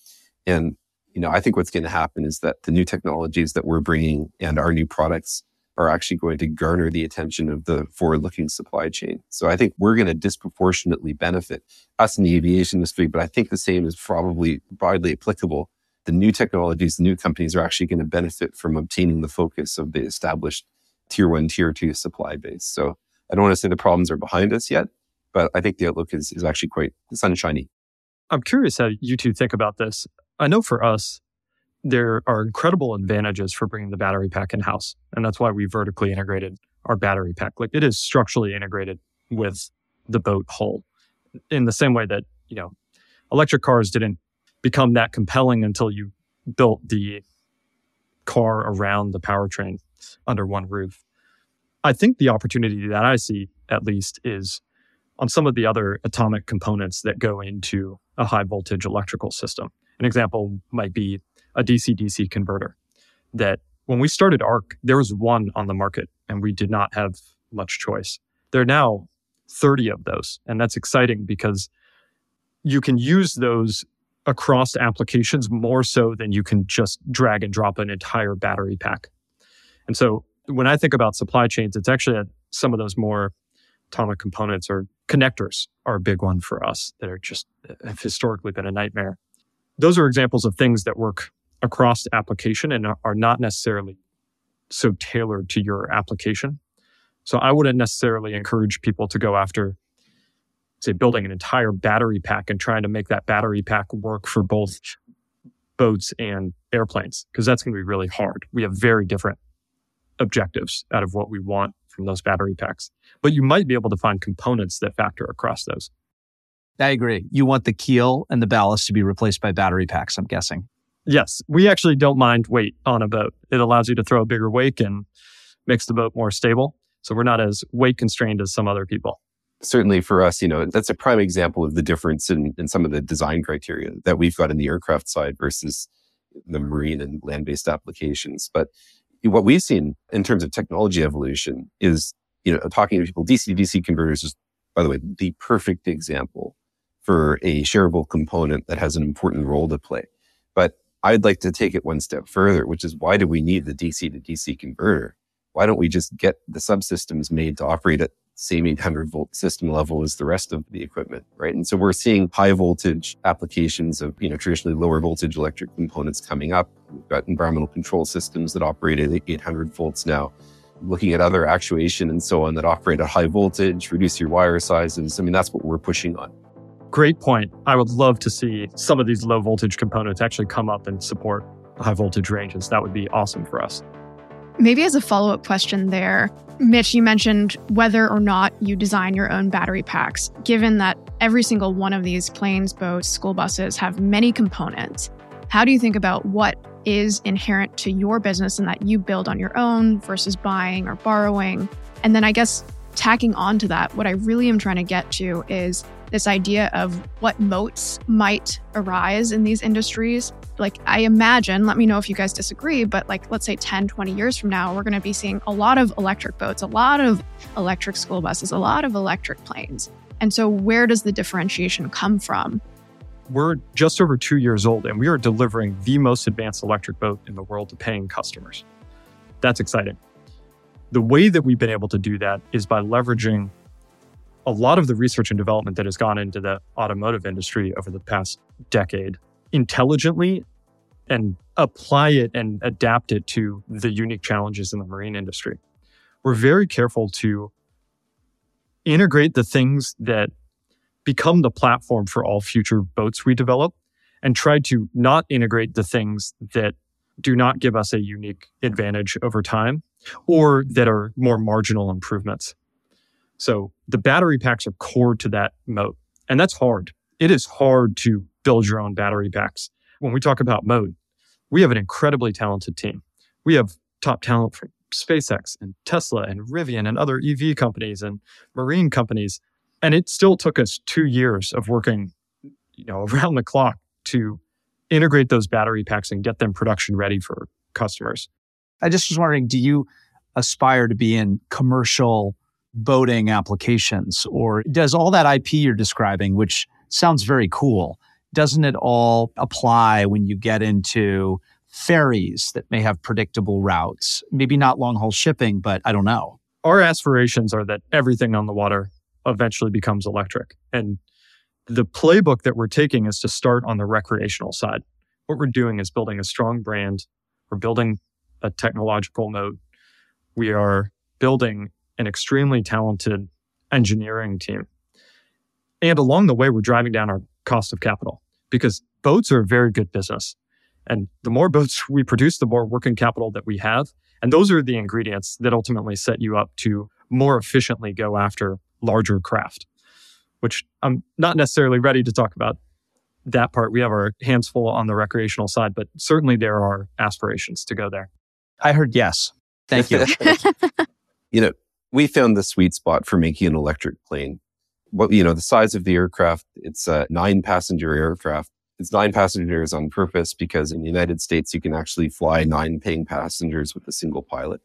And, you know, I think what's going to happen is that the new technologies that we're bringing and our new products are actually going to garner the attention of the forward looking supply chain. So I think we're going to disproportionately benefit us in the aviation industry, but I think the same is probably broadly applicable. The new technologies, the new companies are actually going to benefit from obtaining the focus of the established tier one, tier two supply base. So I don't want to say the problems are behind us yet, but I think the outlook is, is actually quite sunshiny. I'm curious how you two think about this. I know for us, there are incredible advantages for bringing the battery pack in house. And that's why we vertically integrated our battery pack. Like it is structurally integrated with the boat hull in the same way that, you know, electric cars didn't become that compelling until you built the car around the powertrain under one roof. I think the opportunity that I see, at least, is on some of the other atomic components that go into a high voltage electrical system. An example might be a DC DC converter that when we started ARC, there was one on the market and we did not have much choice. There are now 30 of those. And that's exciting because you can use those across applications more so than you can just drag and drop an entire battery pack. And so when I think about supply chains, it's actually some of those more atomic components or connectors are a big one for us that are just have historically been a nightmare. Those are examples of things that work across the application and are not necessarily so tailored to your application. So I wouldn't necessarily encourage people to go after, say, building an entire battery pack and trying to make that battery pack work for both boats and airplanes, because that's going to be really hard. We have very different objectives out of what we want from those battery packs. But you might be able to find components that factor across those. I agree. You want the keel and the ballast to be replaced by battery packs, I'm guessing. Yes, we actually don't mind weight on a boat. It allows you to throw a bigger wake and makes the boat more stable. So we're not as weight constrained as some other people. Certainly for us, you know, that's a prime example of the difference in, in some of the design criteria that we've got in the aircraft side versus the marine and land based applications. But what we've seen in terms of technology evolution is, you know, talking to people, DC to DC converters is, by the way, the perfect example for a shareable component that has an important role to play. I'd like to take it one step further, which is why do we need the DC to DC converter? Why don't we just get the subsystems made to operate at the same 800 volt system level as the rest of the equipment, right? And so we're seeing high voltage applications of, you know, traditionally lower voltage electric components coming up. We've got environmental control systems that operate at 800 volts now. Looking at other actuation and so on that operate at high voltage, reduce your wire sizes. I mean, that's what we're pushing on. Great point. I would love to see some of these low voltage components actually come up and support high voltage ranges. That would be awesome for us. Maybe as a follow up question there, Mitch, you mentioned whether or not you design your own battery packs. Given that every single one of these planes, boats, school buses have many components, how do you think about what is inherent to your business and that you build on your own versus buying or borrowing? And then I guess tacking on to that, what I really am trying to get to is this idea of what moats might arise in these industries. Like, I imagine, let me know if you guys disagree, but like, let's say 10, 20 years from now, we're going to be seeing a lot of electric boats, a lot of electric school buses, a lot of electric planes. And so, where does the differentiation come from? We're just over two years old, and we are delivering the most advanced electric boat in the world to paying customers. That's exciting. The way that we've been able to do that is by leveraging a lot of the research and development that has gone into the automotive industry over the past decade intelligently and apply it and adapt it to the unique challenges in the marine industry. We're very careful to integrate the things that become the platform for all future boats we develop and try to not integrate the things that do not give us a unique advantage over time or that are more marginal improvements. So the battery packs are core to that moat. And that's hard. It is hard to build your own battery packs. When we talk about mode, we have an incredibly talented team. We have top talent from SpaceX and Tesla and Rivian and other EV companies and marine companies. And it still took us two years of working, you know, around the clock to integrate those battery packs and get them production ready for customers. I just was wondering, do you aspire to be in commercial boating applications or does all that IP you're describing, which sounds very cool, doesn't it all apply when you get into ferries that may have predictable routes? Maybe not long haul shipping, but I don't know. Our aspirations are that everything on the water eventually becomes electric. And the playbook that we're taking is to start on the recreational side. What we're doing is building a strong brand. We're building a technological moat. We are building an extremely talented engineering team. And along the way, we're driving down our cost of capital because boats are a very good business. And the more boats we produce, the more working capital that we have. And those are the ingredients that ultimately set you up to more efficiently go after larger craft, which I'm not necessarily ready to talk about that part. We have our hands full on the recreational side, but certainly there are aspirations to go there. I heard yes. Thank you. you know, we found the sweet spot for making an electric plane. What you know, the size of the aircraft, it's a nine passenger aircraft. It's nine passengers on purpose because in the United States, you can actually fly nine paying passengers with a single pilot.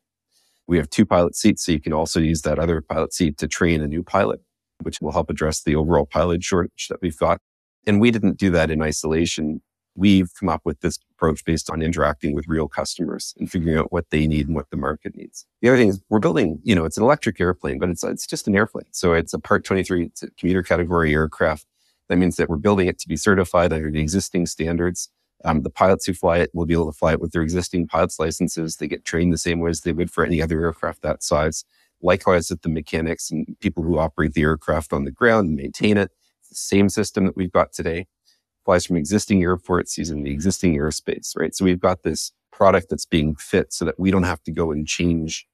We have two pilot seats, so you can also use that other pilot seat to train a new pilot, which will help address the overall pilot shortage that we've got. And we didn't do that in isolation we've come up with this approach based on interacting with real customers and figuring out what they need and what the market needs. The other thing is we're building, you know, it's an electric airplane, but it's, it's just an airplane. So it's a part 23, it's a commuter category aircraft. That means that we're building it to be certified under the existing standards. Um, the pilots who fly it will be able to fly it with their existing pilot's licenses. They get trained the same way as they would for any other aircraft that size. Likewise, with the mechanics and people who operate the aircraft on the ground and maintain it, it's the same system that we've got today flies from existing airports using the existing airspace, right? So we've got this product that's being fit so that we don't have to go and change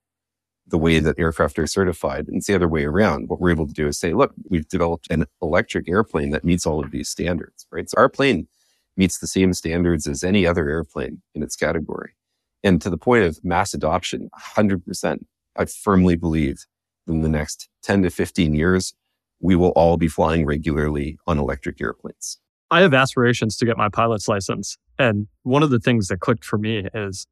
the way that aircraft are certified. And it's the other way around. What we're able to do is say, look, we've developed an electric airplane that meets all of these standards, right? So our plane meets the same standards as any other airplane in its category. And to the point of mass adoption, 100%, I firmly believe in the next 10 to 15 years, we will all be flying regularly on electric airplanes. I have aspirations to get my pilot's license. And one of the things that clicked for me is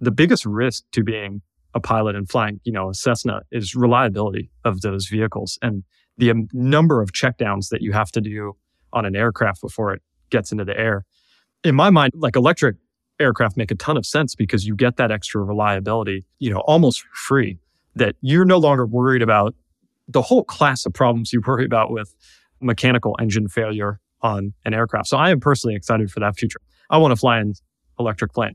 the biggest risk to being a pilot and flying, you know, a Cessna is reliability of those vehicles and the um, number of checkdowns that you have to do on an aircraft before it gets into the air. In my mind, like electric aircraft make a ton of sense because you get that extra reliability, you know, almost free that you're no longer worried about the whole class of problems you worry about with mechanical engine failure on an aircraft. So I am personally excited for that future. I want to fly an electric plane.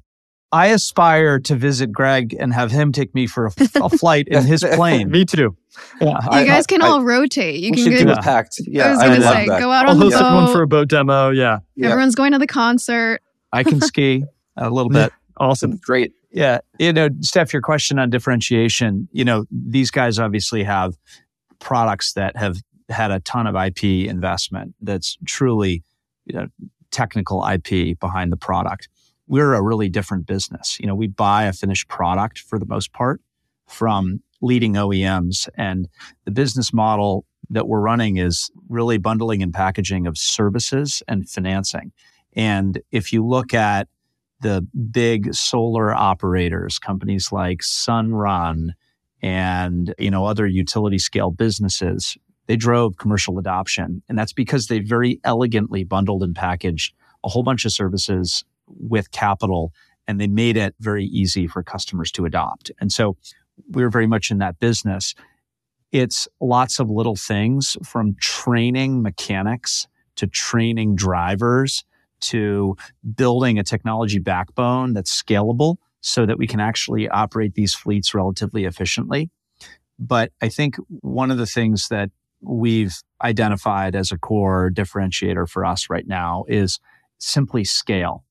I aspire to visit Greg and have him take me for a, a flight in his plane. me too. Yeah, you guys can I, all rotate. You we can should go, do packed. Yeah, I was going to say, that. go out I'll on host the boat. one for a boat demo. Yeah. yeah. Everyone's going to the concert. I can ski a little bit. awesome. Great. Yeah. You know, Steph, your question on differentiation, you know, these guys obviously have products that have had a ton of IP investment that's truly you know, technical IP behind the product. We're a really different business. You know, we buy a finished product for the most part from leading OEMs and the business model that we're running is really bundling and packaging of services and financing. And if you look at the big solar operators, companies like Sunrun and, you know, other utility scale businesses, they drove commercial adoption. And that's because they very elegantly bundled and packaged a whole bunch of services with capital and they made it very easy for customers to adopt. And so we're very much in that business. It's lots of little things from training mechanics to training drivers to building a technology backbone that's scalable so that we can actually operate these fleets relatively efficiently. But I think one of the things that we've identified as a core differentiator for us right now is simply scale.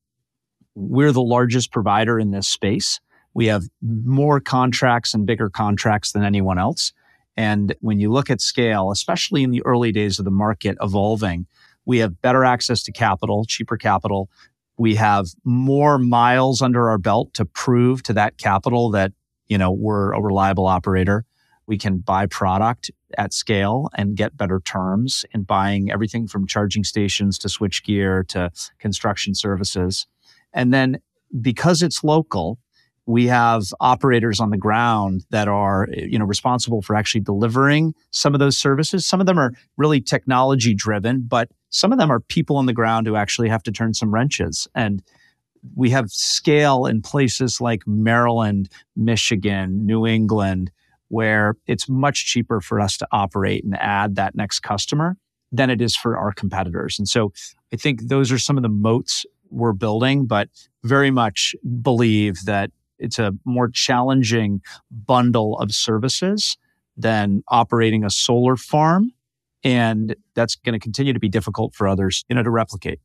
We're the largest provider in this space. We have more contracts and bigger contracts than anyone else. And when you look at scale, especially in the early days of the market evolving, we have better access to capital, cheaper capital. We have more miles under our belt to prove to that capital that, you know, we're a reliable operator. We can buy product at scale and get better terms in buying everything from charging stations to switchgear to construction services. And then because it's local, we have operators on the ground that are eh, you know responsible for actually delivering some of those services some of them are really technology driven but some of them are people on the ground who actually have to turn some wrenches and we have scale in places like Maryland, Michigan, New England, where it's much cheaper for us to operate and add that next customer than it is for our competitors. And so I think those are some of the moats we're building, but very much believe that it's a more challenging bundle of services than operating a solar farm. And that's going to continue to be difficult for others, you know, to replicate.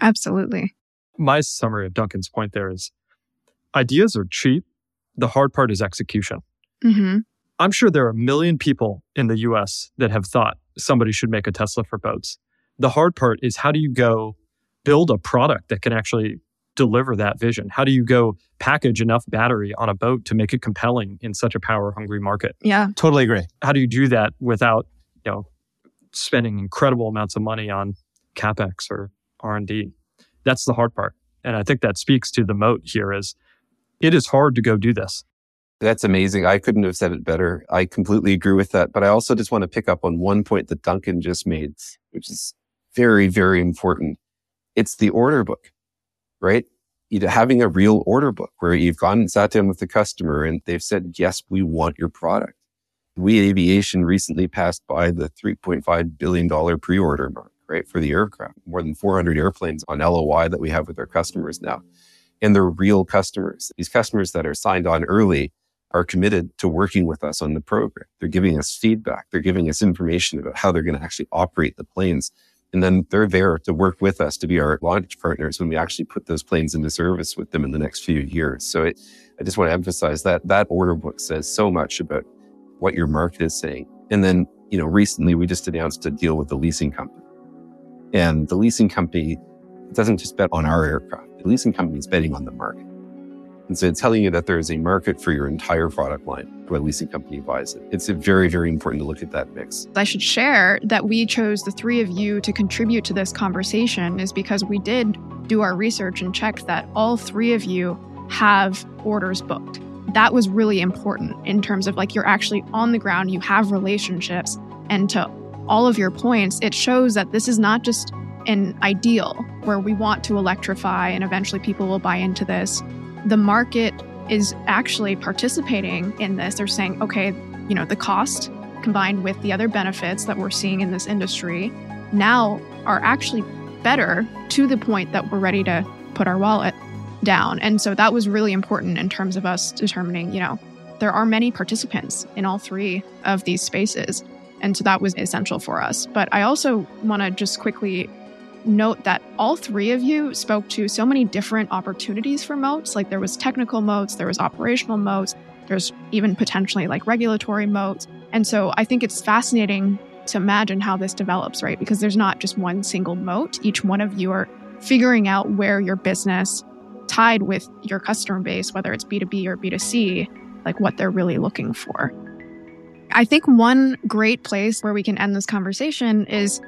Absolutely. My summary of Duncan's point there is ideas are cheap. The hard part is execution. Mm-hmm. I'm sure there are a million people in the US that have thought somebody should make a Tesla for boats. The hard part is how do you go build a product that can actually deliver that vision? How do you go package enough battery on a boat to make it compelling in such a power hungry market? Yeah. Totally agree. How do you do that without, you know, spending incredible amounts of money on capex or R&D? That's the hard part. And I think that speaks to the moat here is it is hard to go do this. That's amazing. I couldn't have said it better. I completely agree with that. But I also just want to pick up on one point that Duncan just made, which is very, very important. It's the order book, right? Know, having a real order book where you've gone and sat down with the customer and they've said, yes, we want your product. We Eviation recently passed by the $3.5 billion pre-order mark right, for the aircraft. More than 400 airplanes on LOI that we have with our customers now. And they're real customers. These customers that are signed on early are committed to working with us on the program. They're giving us feedback. They're giving us information about how they're going to actually operate the planes. And then they're there to work with us to be our launch partners when we actually put those planes into service with them in the next few years. So it, I just want to emphasize that that order book says so much about what your market is saying. And then, you know, recently we just announced a deal with the leasing company. And the leasing company doesn't just bet on our aircraft. The leasing company is betting on the market. And so telling you that there is a market for your entire product line when a leasing company buys it. It's very, very important to look at that mix. I should share that we chose the three of you to contribute to this conversation is because we did do our research and checked that all three of you have orders booked. That was really important in terms of like you're actually on the ground, you have relationships, and to all of your points, it shows that this is not just an ideal where we want to electrify and eventually people will buy into this. The market is actually participating in this. They're saying, okay, you know, the cost combined with the other benefits that we're seeing in this industry now are actually better to the point that we're ready to put our wallet down. And so that was really important in terms of us determining, you know, there are many participants in all three of these spaces. And so that was essential for us. But I also want to just quickly note that all three of you spoke to so many different opportunities for moats. Like there was technical moats, there was operational moats, there's even potentially like regulatory moats. And so I think it's fascinating to imagine how this develops, right? Because there's not just one single moat. Each one of you are figuring out where your business tied with your customer base, whether it's B2B or B2C, like what they're really looking for. I think one great place where we can end this conversation is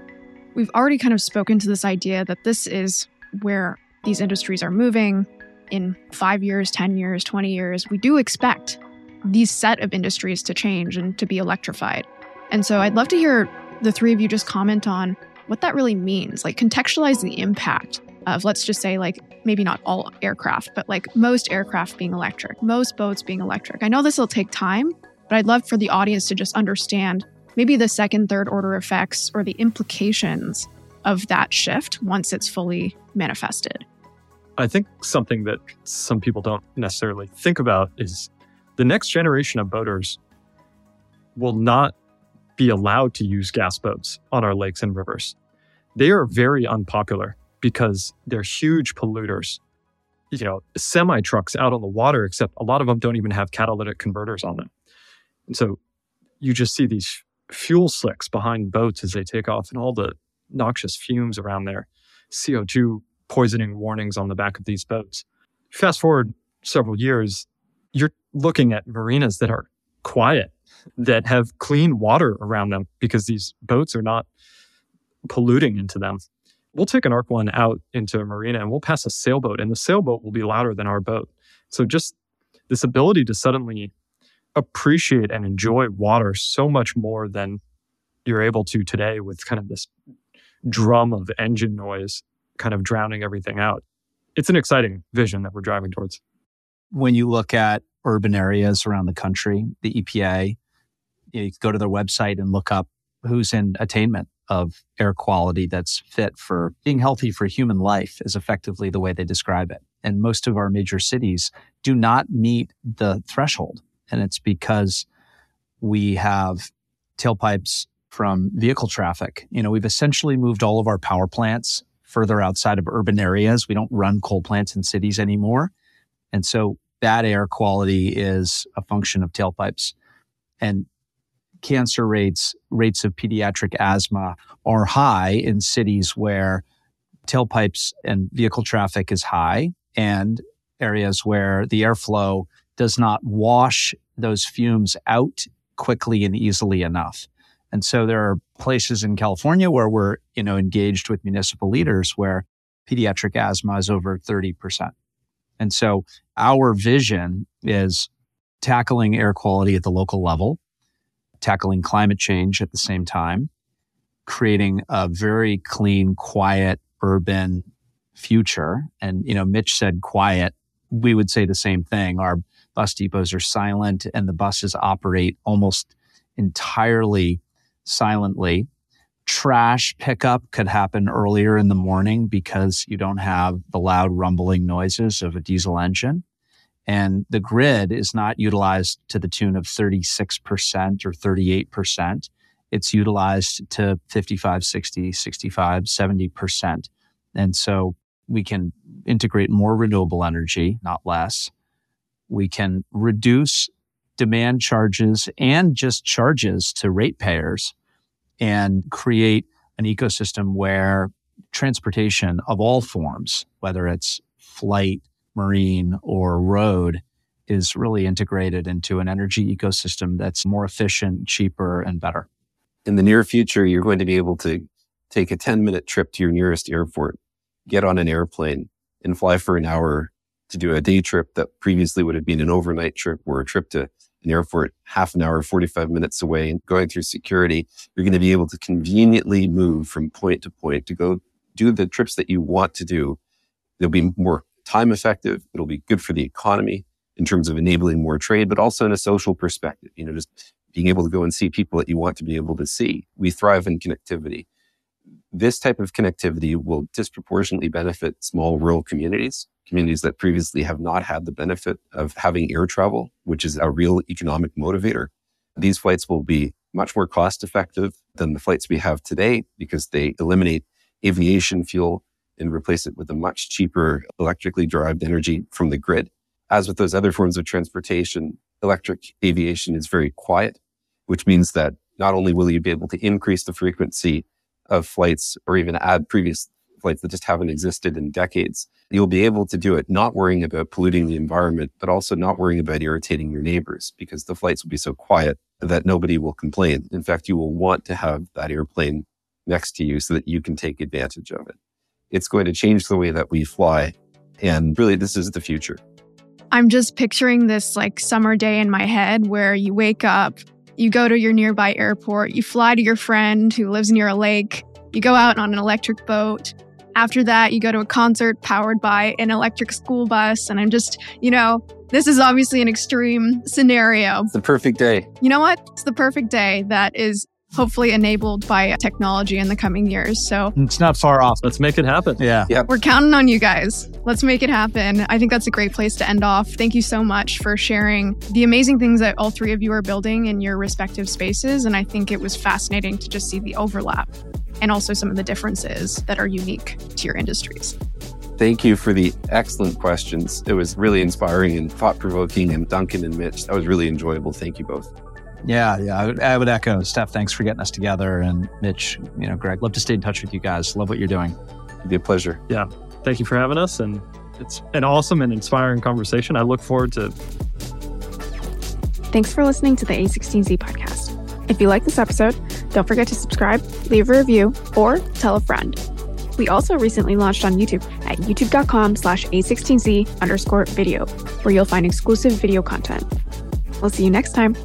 we've already kind of spoken to this idea that this is where these industries are moving in five years, 10 years, 20 years. We do expect these set of industries to change and to be electrified. And so I'd love to hear the three of you just comment on what that really means, like contextualize the impact of, let's just say, like maybe not all aircraft, but like most aircraft being electric, most boats being electric. I know this will take time, but I'd love for the audience to just understand maybe the second, third order effects or the implications of that shift once it's fully manifested. I think something that some people don't necessarily think about is the next generation of boaters will not be allowed to use gas boats on our lakes and rivers. They are very unpopular because they're huge polluters. You know, semi trucks out on the water, except a lot of them don't even have catalytic converters on them. And so you just see these fuel slicks behind boats as they take off and all the noxious fumes around there, CO2 poisoning warnings on the back of these boats. Fast forward several years, you're looking at marinas that are quiet that have clean water around them because these boats are not polluting into them. We'll take an Arc One out into a marina and we'll pass a sailboat, and the sailboat will be louder than our boat. So just this ability to suddenly appreciate and enjoy water so much more than you're able to today with kind of this drum of engine noise kind of drowning everything out. It's an exciting vision that we're driving towards. When you look at urban areas around the country, the EPA, you go to their website and look up who's in attainment of air quality that's fit for being healthy for human life is effectively the way they describe it. And most of our major cities do not meet the threshold. And it's because we have tailpipes from vehicle traffic. You know, we've essentially moved all of our power plants further outside of urban areas. We don't run coal plants in cities anymore. And so bad air quality is a function of tailpipes. And cancer rates, rates of pediatric asthma are high in cities where tailpipes and vehicle traffic is high and areas where the airflow does not wash those fumes out quickly and easily enough. And so there are places in California where we're, you know, engaged with municipal leaders where pediatric asthma is over 30%. And so our vision is tackling air quality at the local level, tackling climate change at the same time, creating a very clean, quiet, urban future. And, you know, Mitch said quiet. We would say the same thing. Our bus depots are silent and the buses operate almost entirely silently. Trash pickup could happen earlier in the morning because you don't have the loud rumbling noises of a diesel engine. And the grid is not utilized to the tune of 36% or 38%. It's utilized to 55, 60, 65, 70%. And so we can integrate more renewable energy, not less. We can reduce demand charges and just charges to ratepayers and create an ecosystem where transportation of all forms, whether it's flight, marine, or road, is really integrated into an energy ecosystem that's more efficient, cheaper, and better. In the near future, you're going to be able to take a 10 minute trip to your nearest airport, get on an airplane, and fly for an hour to do a day trip that previously would have been an overnight trip or a trip to an airport half an hour, 45 minutes away and going through security, you're going to be able to conveniently move from point to point to go do the trips that you want to do. They'll be more time effective. It'll be good for the economy in terms of enabling more trade, but also in a social perspective, you know, just being able to go and see people that you want to be able to see. We thrive in connectivity. This type of connectivity will disproportionately benefit small rural communities communities that previously have not had the benefit of having air travel, which is a real economic motivator. These flights will be much more cost effective than the flights we have today because they eliminate aviation fuel and replace it with a much cheaper electrically derived energy from the grid. As with those other forms of transportation, electric aviation is very quiet, which means that not only will you be able to increase the frequency of flights or even add previous flights that just haven't existed in decades. You'll be able to do it not worrying about polluting the environment, but also not worrying about irritating your neighbors because the flights will be so quiet that nobody will complain. In fact, you will want to have that airplane next to you so that you can take advantage of it. It's going to change the way that we fly. And really, this is the future. I'm just picturing this like summer day in my head where you wake up, you go to your nearby airport, you fly to your friend who lives near a lake, you go out on an electric boat, after that, you go to a concert powered by an electric school bus. And I'm just, you know, this is obviously an extreme scenario. It's the perfect day. You know what? It's the perfect day that is hopefully enabled by technology in the coming years. So it's not far off. Let's make it happen. Yeah. Yep. We're counting on you guys. Let's make it happen. I think that's a great place to end off. Thank you so much for sharing the amazing things that all three of you are building in your respective spaces. And I think it was fascinating to just see the overlap and also some of the differences that are unique to your industries. Thank you for the excellent questions. It was really inspiring and thought provoking. And Duncan and Mitch, that was really enjoyable. Thank you both. Yeah, yeah, I would, I would, echo. Steph, thanks for getting us together, and Mitch, you know, Greg, love to stay in touch with you guys. Love what you're doing. It'd be a pleasure. Yeah, thank you for having us, and it's an awesome and inspiring conversation. I look forward to. Thanks for listening to the A16Z podcast. If you like this episode, don't forget to subscribe, leave a review, or tell a friend. We also recently launched on YouTube at youtube.com slash a16z underscore video, where you'll find exclusive video content. We'll see you next time.